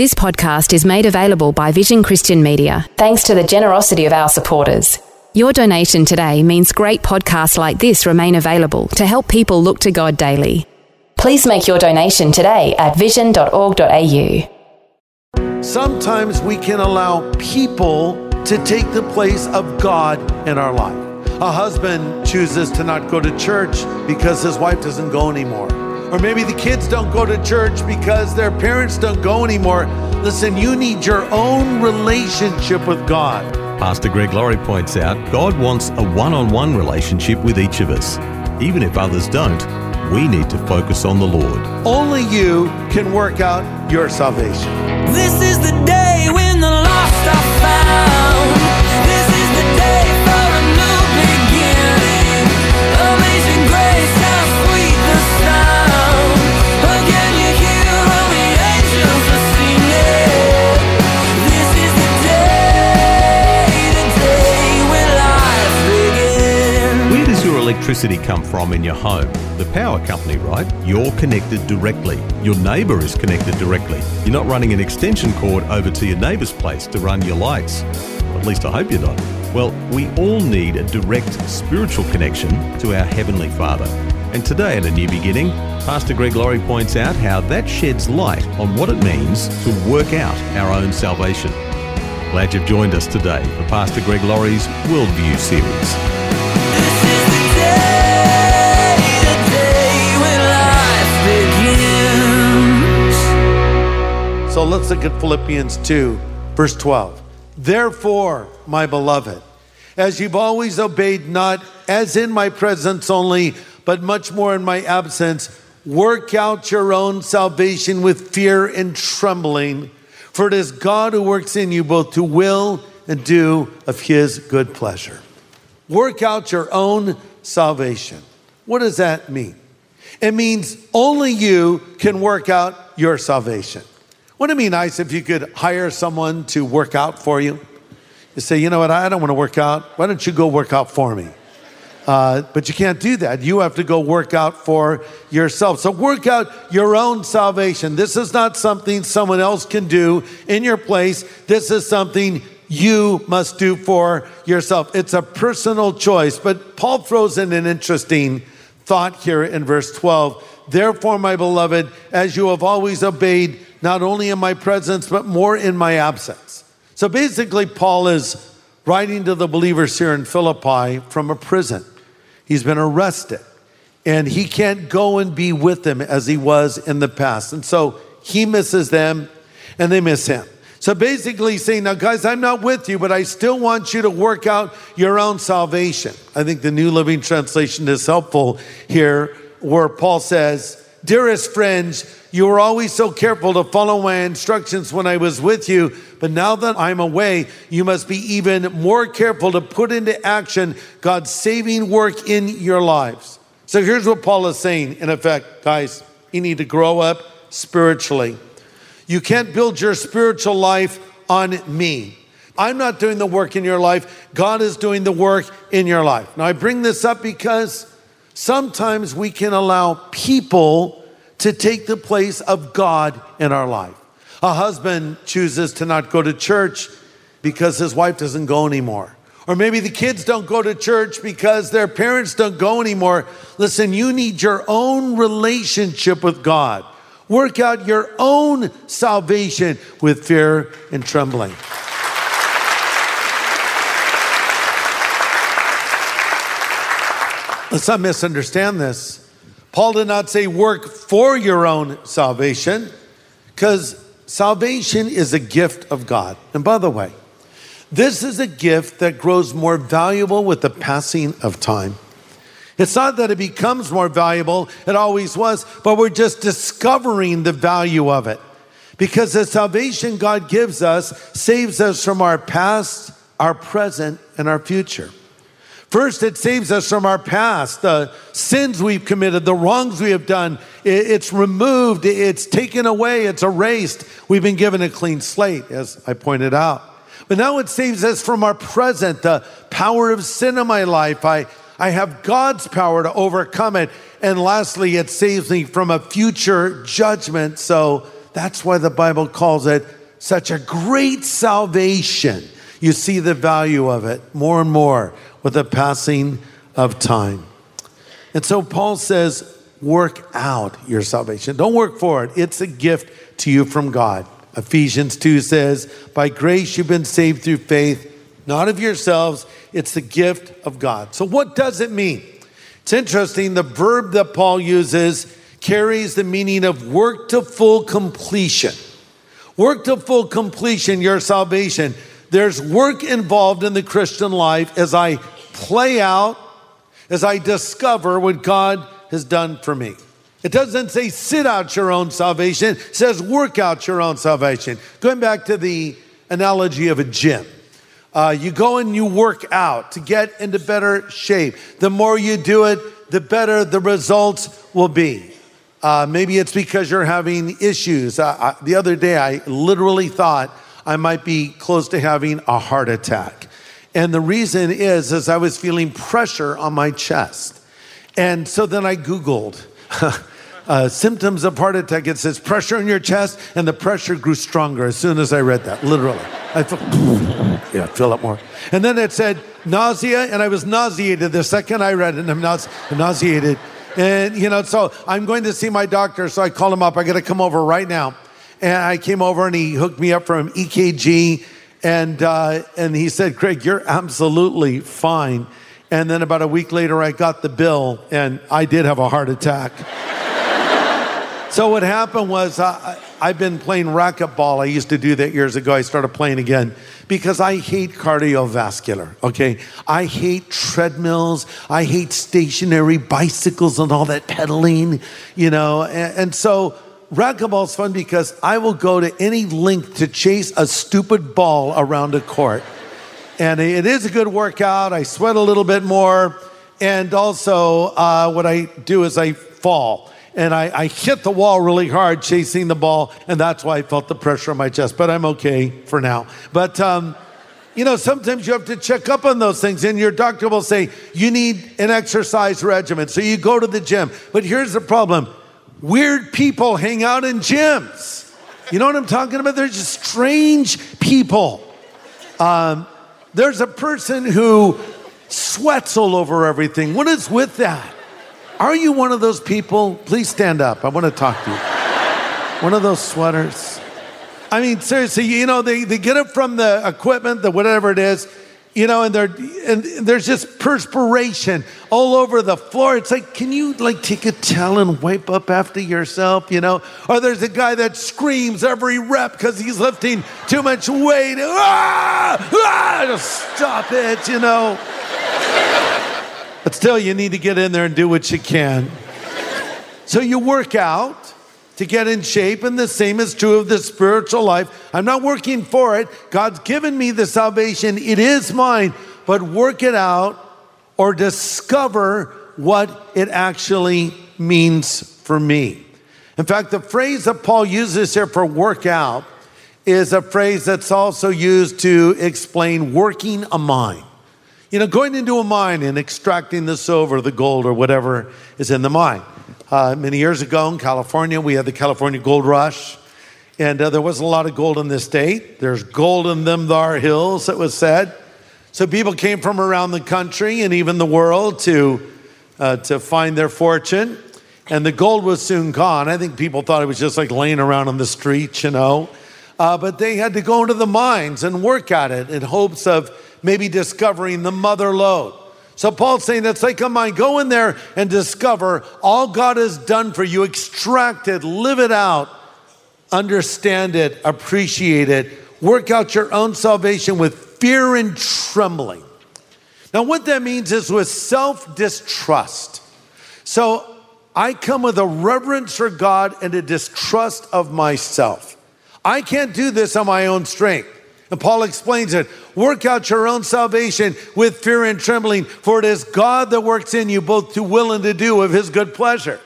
This podcast is made available by Vision Christian Media, thanks to the generosity of our supporters. Your donation today means great podcasts like this remain available to help people look to God daily. Please make your donation today at vision.org.au. Sometimes we can allow people to take the place of God in our life. A husband chooses to not go to church because his wife doesn't go anymore. Or maybe the kids don't go to church because their parents don't go anymore. Listen, you need your own relationship with God. Pastor Greg Laurie points out God wants a one on one relationship with each of us. Even if others don't, we need to focus on the Lord. Only you can work out your salvation. This is the day when the lost are found. Electricity come from in your home? The power company, right? You're connected directly. Your neighbour is connected directly. You're not running an extension cord over to your neighbour's place to run your lights. At least I hope you're not. Well, we all need a direct spiritual connection to our Heavenly Father. And today at A New Beginning, Pastor Greg Laurie points out how that sheds light on what it means to work out our own salvation. Glad you've joined us today for Pastor Greg Laurie's Worldview series. So let's look at Philippians 2, verse 12. Therefore, my beloved, as you've always obeyed, not as in my presence only, but much more in my absence, work out your own salvation with fear and trembling. For it is God who works in you both to will and do of his good pleasure. Work out your own salvation. What does that mean? It means only you can work out your salvation. Wouldn't it be nice if you could hire someone to work out for you? You say, you know what, I don't want to work out. Why don't you go work out for me? Uh, but you can't do that. You have to go work out for yourself. So work out your own salvation. This is not something someone else can do in your place. This is something you must do for yourself. It's a personal choice. But Paul throws in an interesting thought here in verse 12. Therefore, my beloved, as you have always obeyed, not only in my presence, but more in my absence. So basically, Paul is writing to the believers here in Philippi from a prison. He's been arrested and he can't go and be with them as he was in the past. And so he misses them and they miss him. So basically, saying, Now, guys, I'm not with you, but I still want you to work out your own salvation. I think the New Living Translation is helpful here, where Paul says, Dearest friends, you were always so careful to follow my instructions when I was with you, but now that I'm away, you must be even more careful to put into action God's saving work in your lives. So here's what Paul is saying in effect, guys, you need to grow up spiritually. You can't build your spiritual life on me. I'm not doing the work in your life. God is doing the work in your life. Now, I bring this up because sometimes we can allow people to take the place of God in our life. A husband chooses to not go to church because his wife doesn't go anymore. Or maybe the kids don't go to church because their parents don't go anymore. Listen, you need your own relationship with God. Work out your own salvation with fear and trembling. Let's not misunderstand this. Paul did not say work for your own salvation because salvation is a gift of God. And by the way, this is a gift that grows more valuable with the passing of time. It's not that it becomes more valuable, it always was, but we're just discovering the value of it. Because the salvation God gives us saves us from our past, our present, and our future. First, it saves us from our past, the sins we've committed, the wrongs we have done. It's removed, it's taken away, it's erased. We've been given a clean slate, as I pointed out. But now it saves us from our present, the power of sin in my life. I, I have God's power to overcome it. And lastly, it saves me from a future judgment. So that's why the Bible calls it such a great salvation. You see the value of it more and more with the passing of time. And so Paul says, work out your salvation. Don't work for it, it's a gift to you from God. Ephesians 2 says, By grace you've been saved through faith, not of yourselves, it's the gift of God. So, what does it mean? It's interesting, the verb that Paul uses carries the meaning of work to full completion. Work to full completion, your salvation. There's work involved in the Christian life as I play out, as I discover what God has done for me. It doesn't say sit out your own salvation, it says work out your own salvation. Going back to the analogy of a gym. Uh, you go and you work out to get into better shape. The more you do it, the better the results will be. Uh, maybe it's because you're having issues. Uh, I, the other day, I literally thought I might be close to having a heart attack. And the reason is, is I was feeling pressure on my chest. And so then I Googled uh, symptoms of heart attack. It says pressure in your chest, and the pressure grew stronger as soon as I read that, literally. I felt, yeah, fill up more. And then it said nausea, and I was nauseated the second I read it, I'm nause- nauseated. And, you know, so I'm going to see my doctor, so I called him up. I got to come over right now. And I came over, and he hooked me up from EKG, and, uh, and he said, Greg, you're absolutely fine. And then about a week later, I got the bill, and I did have a heart attack. So what happened was uh, I've been playing racquetball. I used to do that years ago. I started playing again because I hate cardiovascular. Okay, I hate treadmills. I hate stationary bicycles and all that pedaling. You know, and, and so racquetball's fun because I will go to any length to chase a stupid ball around a court, and it is a good workout. I sweat a little bit more, and also uh, what I do is I fall and I, I, hit the wall really hard chasing the ball, and that's why I felt the pressure on my chest. But I'm okay for now. But um, you know, sometimes you have to check up on those things, and your doctor will say you need an exercise regimen, so you go to the gym. But here's the problem: weird people hang out in gyms. You know what I'm talking about? They're just strange people. Um, there's a person who sweats all over everything. What is with that? Are you one of those people? Please stand up. I want to talk to you. One of those sweaters. I mean, seriously, you know, they, they get it from the equipment, the whatever it is, you know, and, and there's just perspiration all over the floor. It's like, can you like take a towel and wipe up after yourself, you know? Or there's a guy that screams every rep because he's lifting too much weight. Ah! Ah! Just stop it, you know? But still, you need to get in there and do what you can. So you work out to get in shape, and the same is true of the spiritual life. I'm not working for it. God's given me the salvation, it is mine, but work it out or discover what it actually means for me. In fact, the phrase that Paul uses here for work out is a phrase that's also used to explain working a mine. You know, going into a mine and extracting the silver, the gold, or whatever is in the mine. Uh, many years ago in California, we had the California Gold Rush, and uh, there wasn't a lot of gold in this state. There's gold in them thar hills, it was said. So people came from around the country and even the world to, uh, to find their fortune. And the gold was soon gone. I think people thought it was just like laying around on the streets, you know. Uh, but they had to go into the mines and work at it in hopes of maybe discovering the mother lode. So Paul's saying that's like a mine. Go in there and discover all God has done for you. Extract it, live it out, understand it, appreciate it. Work out your own salvation with fear and trembling. Now, what that means is with self distrust. So I come with a reverence for God and a distrust of myself. I can't do this on my own strength. And Paul explains it work out your own salvation with fear and trembling, for it is God that works in you both to will and to do of his good pleasure.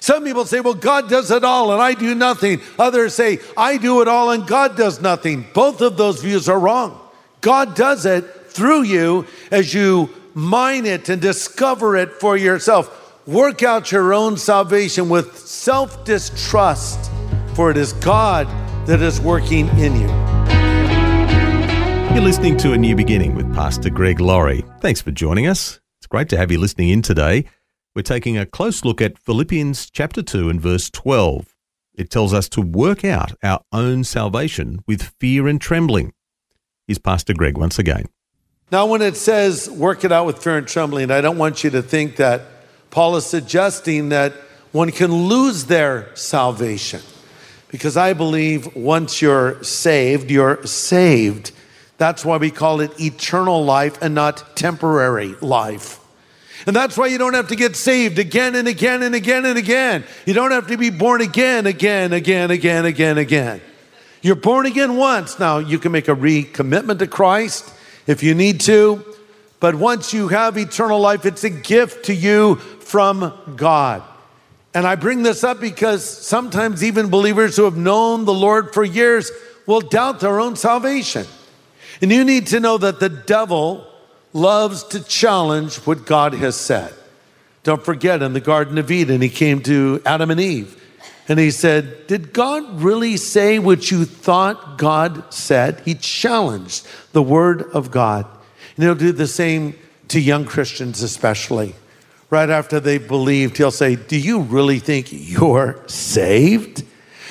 Some people say, well, God does it all and I do nothing. Others say, I do it all and God does nothing. Both of those views are wrong. God does it through you as you mine it and discover it for yourself. Work out your own salvation with self distrust, for it is God that is working in you. You're listening to A New Beginning with Pastor Greg Laurie. Thanks for joining us. It's great to have you listening in today. We're taking a close look at Philippians chapter 2 and verse 12. It tells us to work out our own salvation with fear and trembling. Here's Pastor Greg once again. Now, when it says work it out with fear and trembling, I don't want you to think that Paul is suggesting that one can lose their salvation. Because I believe once you're saved, you're saved. That's why we call it eternal life and not temporary life. And that's why you don't have to get saved again and again and again and again. You don't have to be born again, again, again, again, again, again. You're born again once. Now, you can make a recommitment to Christ if you need to, but once you have eternal life, it's a gift to you from God. And I bring this up because sometimes even believers who have known the Lord for years will doubt their own salvation. And you need to know that the devil loves to challenge what God has said. Don't forget, in the Garden of Eden, he came to Adam and Eve and he said, Did God really say what you thought God said? He challenged the word of God. And he'll do the same to young Christians, especially. Right after they've believed, he'll say, Do you really think you're saved?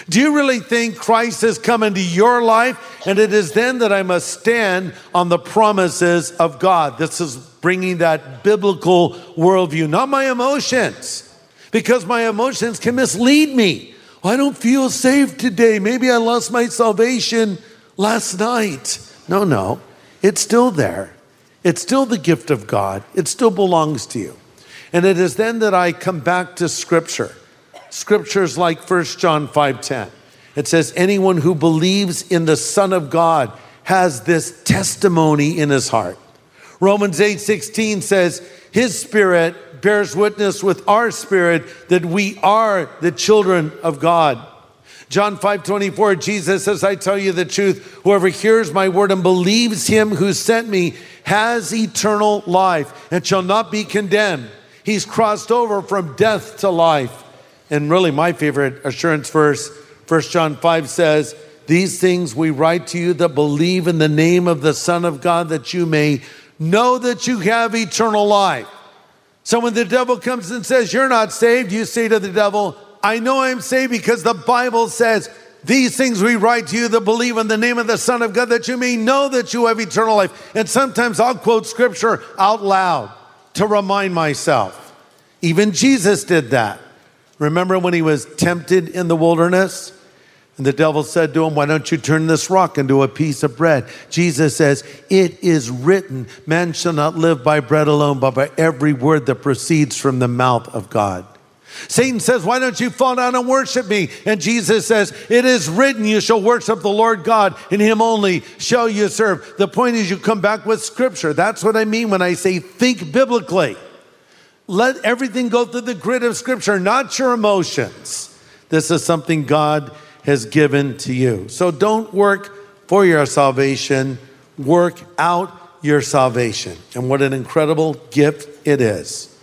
Do you really think Christ has come into your life? And it is then that I must stand on the promises of God. This is bringing that biblical worldview, not my emotions, because my emotions can mislead me. Well, I don't feel saved today. Maybe I lost my salvation last night. No, no, it's still there. It's still the gift of God, it still belongs to you. And it is then that I come back to Scripture scriptures like 1 John 5:10. It says anyone who believes in the Son of God has this testimony in his heart. Romans 8:16 says his spirit bears witness with our spirit that we are the children of God. John 5:24 Jesus says I tell you the truth whoever hears my word and believes him who sent me has eternal life and shall not be condemned. He's crossed over from death to life. And really, my favorite assurance verse, 1 John 5 says, These things we write to you that believe in the name of the Son of God, that you may know that you have eternal life. So when the devil comes and says, You're not saved, you say to the devil, I know I'm saved because the Bible says, these things we write to you that believe in the name of the Son of God, that you may know that you have eternal life. And sometimes I'll quote scripture out loud to remind myself. Even Jesus did that. Remember when he was tempted in the wilderness? And the devil said to him, Why don't you turn this rock into a piece of bread? Jesus says, It is written, man shall not live by bread alone, but by every word that proceeds from the mouth of God. Satan says, Why don't you fall down and worship me? And Jesus says, It is written, You shall worship the Lord God, and him only shall you serve. The point is, you come back with scripture. That's what I mean when I say think biblically. Let everything go through the grid of scripture, not your emotions. This is something God has given to you. So don't work for your salvation, work out your salvation. And what an incredible gift it is.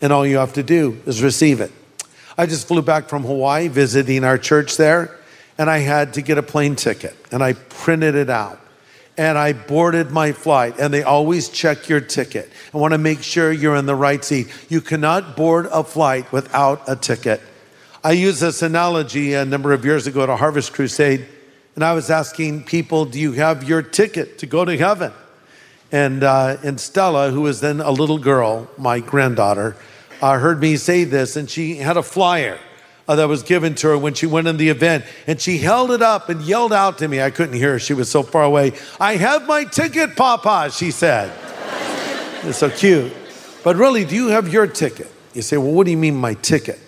And all you have to do is receive it. I just flew back from Hawaii visiting our church there, and I had to get a plane ticket, and I printed it out. And I boarded my flight, and they always check your ticket. I want to make sure you're in the right seat. You cannot board a flight without a ticket. I used this analogy a number of years ago at a Harvest Crusade, and I was asking people, Do you have your ticket to go to heaven? And, uh, and Stella, who was then a little girl, my granddaughter, uh, heard me say this, and she had a flyer Uh, that was given to her when she went in the event, and she held it up and yelled out to me. I couldn't hear her; she was so far away. I have my ticket, Papa. She said. it's so cute. But really, do you have your ticket? You say, well, what do you mean my ticket?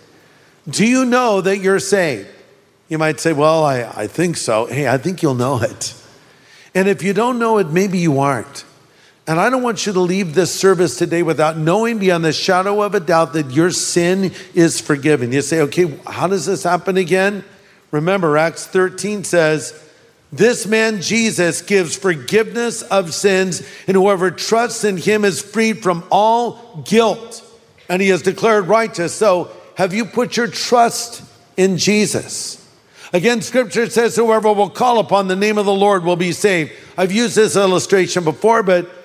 Do you know that you're saved? You might say, well, I, I think so. Hey, I think you'll know it. And if you don't know it, maybe you aren't. And I don't want you to leave this service today without knowing beyond the shadow of a doubt that your sin is forgiven. You say, okay, how does this happen again? Remember, Acts 13 says, This man Jesus gives forgiveness of sins, and whoever trusts in him is freed from all guilt, and he is declared righteous. So, have you put your trust in Jesus? Again, scripture says, Whoever will call upon the name of the Lord will be saved. I've used this illustration before, but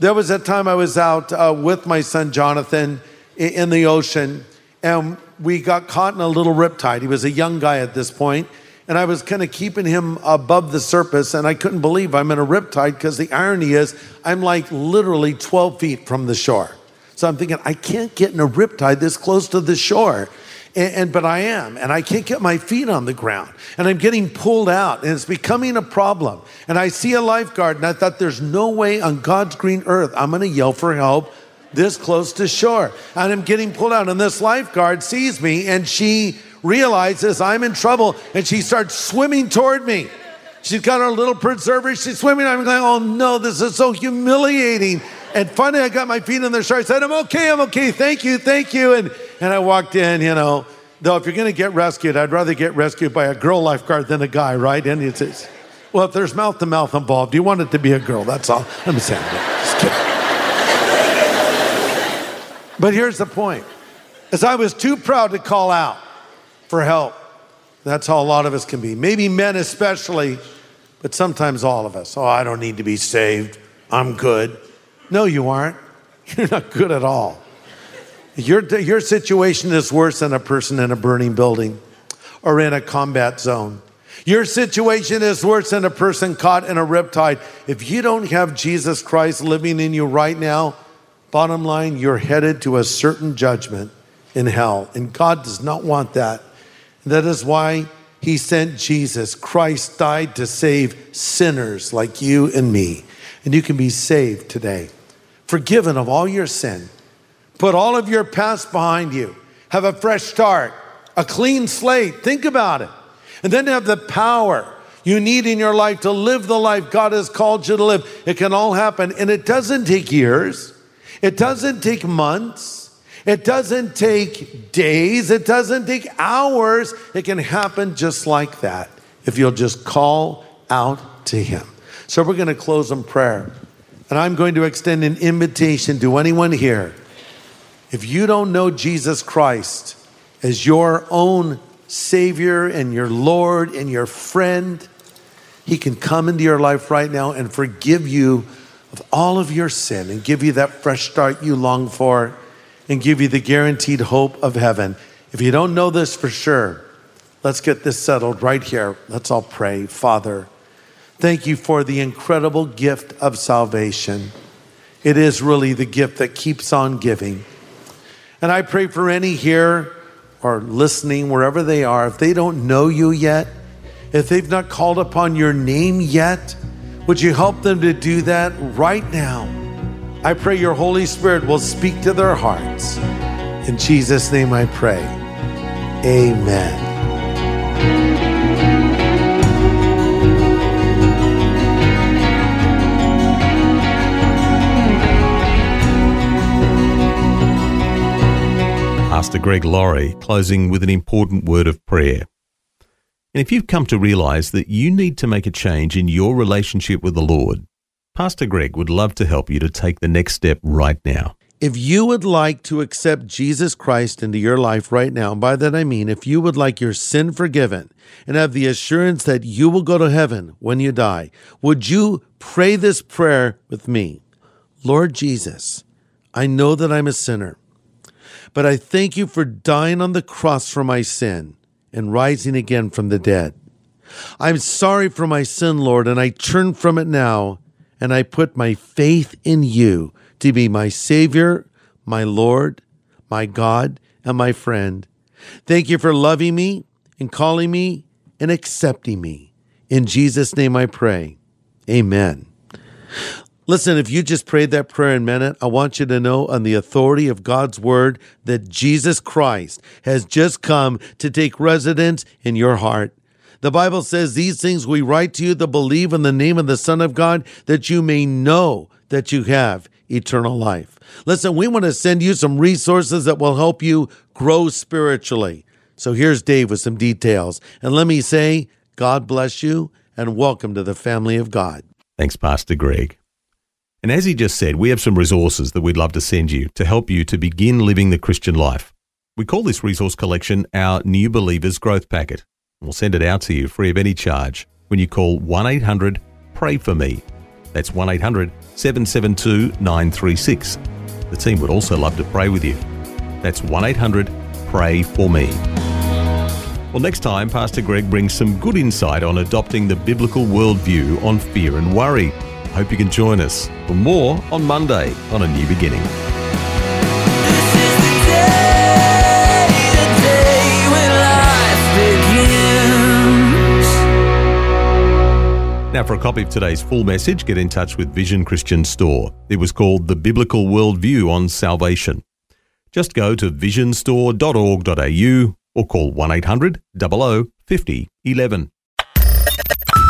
there was a time I was out uh, with my son Jonathan in, the ocean, and we got caught in a little riptide. He was a young guy at this point, and I was kind of keeping him above the surface, and I couldn't believe I'm in a riptide because the irony is I'm like literally 12 feet from the shore. So I'm thinking, I can't get in a riptide this close to the shore. And, and, but I am, and I can't get my feet on the ground, and I'm getting pulled out, and it's becoming a problem. And I see a lifeguard, and I thought, there's no way on God's green earth I'm going to yell for help this close to shore. And I'm getting pulled out, and this lifeguard sees me, and she realizes I'm in trouble, and she starts swimming toward me. She's got her little preserver. She's swimming. I'm going, oh no, this is so humiliating. And finally, I got my feet in the shore. I said, I'm okay, I'm okay. Thank you, thank you. And, and I walked in, you know. Though, if you're going to get rescued, I'd rather get rescued by a girl lifeguard than a guy, right? And it's, it's well, if there's mouth to mouth involved, you want it to be a girl. That's all I'm saying. But here's the point: is I was too proud to call out for help. That's how a lot of us can be. Maybe men especially, but sometimes all of us. Oh, I don't need to be saved. I'm good. No, you aren't. You're not good at all. Your, your situation is worse than a person in a burning building or in a combat zone. Your situation is worse than a person caught in a riptide. If you don't have Jesus Christ living in you right now, bottom line, you're headed to a certain judgment in hell. And God does not want that. That is why He sent Jesus. Christ died to save sinners like you and me. And you can be saved today, forgiven of all your sin Put all of your past behind you. Have a fresh start, a clean slate. Think about it. And then have the power you need in your life to live the life God has called you to live. It can all happen. And it doesn't take years, it doesn't take months, it doesn't take days, it doesn't take hours. It can happen just like that if you'll just call out to Him. So we're going to close in prayer. And I'm going to extend an invitation to anyone here if you don't know Jesus Christ as your own Savior and your Lord and your friend, He can come into your life right now and forgive you of all of your sin and give you that fresh start you long for and give you the guaranteed hope of heaven. If you don't know this for sure, let's get this settled right here. Let's all pray. Father, thank you for the incredible gift of salvation. It is really the gift that keeps on giving. And I pray for any here or listening, wherever they are, if they don't know you yet, if they've not called upon your name yet, would you help them to do that right now? I pray your Holy Spirit will speak to their hearts. In Jesus' name I pray. Amen. Pastor Greg Laurie closing with an important word of prayer. And if you've come to realize that you need to make a change in your relationship with the Lord, Pastor Greg would love to help you to take the next step right now. If you would like to accept Jesus Christ into your life right now, and by that I mean if you would like your sin forgiven and have the assurance that you will go to heaven when you die, would you pray this prayer with me? Lord Jesus, I know that I'm a sinner. But I thank you for dying on the cross for my sin and rising again from the dead. I'm sorry for my sin, Lord, and I turn from it now, and I put my faith in you to be my Savior, my Lord, my God, and my friend. Thank you for loving me and calling me and accepting me. In Jesus' name I pray. Amen. Listen, if you just prayed that prayer meant it, I want you to know on the authority of God's word that Jesus Christ has just come to take residence in your heart. The Bible says, These things we write to you that believe in the name of the Son of God, that you may know that you have eternal life. Listen, we want to send you some resources that will help you grow spiritually. So here's Dave with some details. And let me say, God bless you and welcome to the family of God. Thanks, Pastor Greg. And as he just said, we have some resources that we'd love to send you to help you to begin living the Christian life. We call this resource collection our New Believers Growth Packet. We'll send it out to you free of any charge when you call 1 800 Pray For Me. That's 1 800 772 936. The team would also love to pray with you. That's 1 800 Pray For Me. Well, next time, Pastor Greg brings some good insight on adopting the biblical worldview on fear and worry. Hope you can join us for more on Monday on A New Beginning. This is the day, the day when life begins. Now, for a copy of today's full message, get in touch with Vision Christian Store. It was called The Biblical Worldview on Salvation. Just go to visionstore.org.au or call 1 800 00 50 11.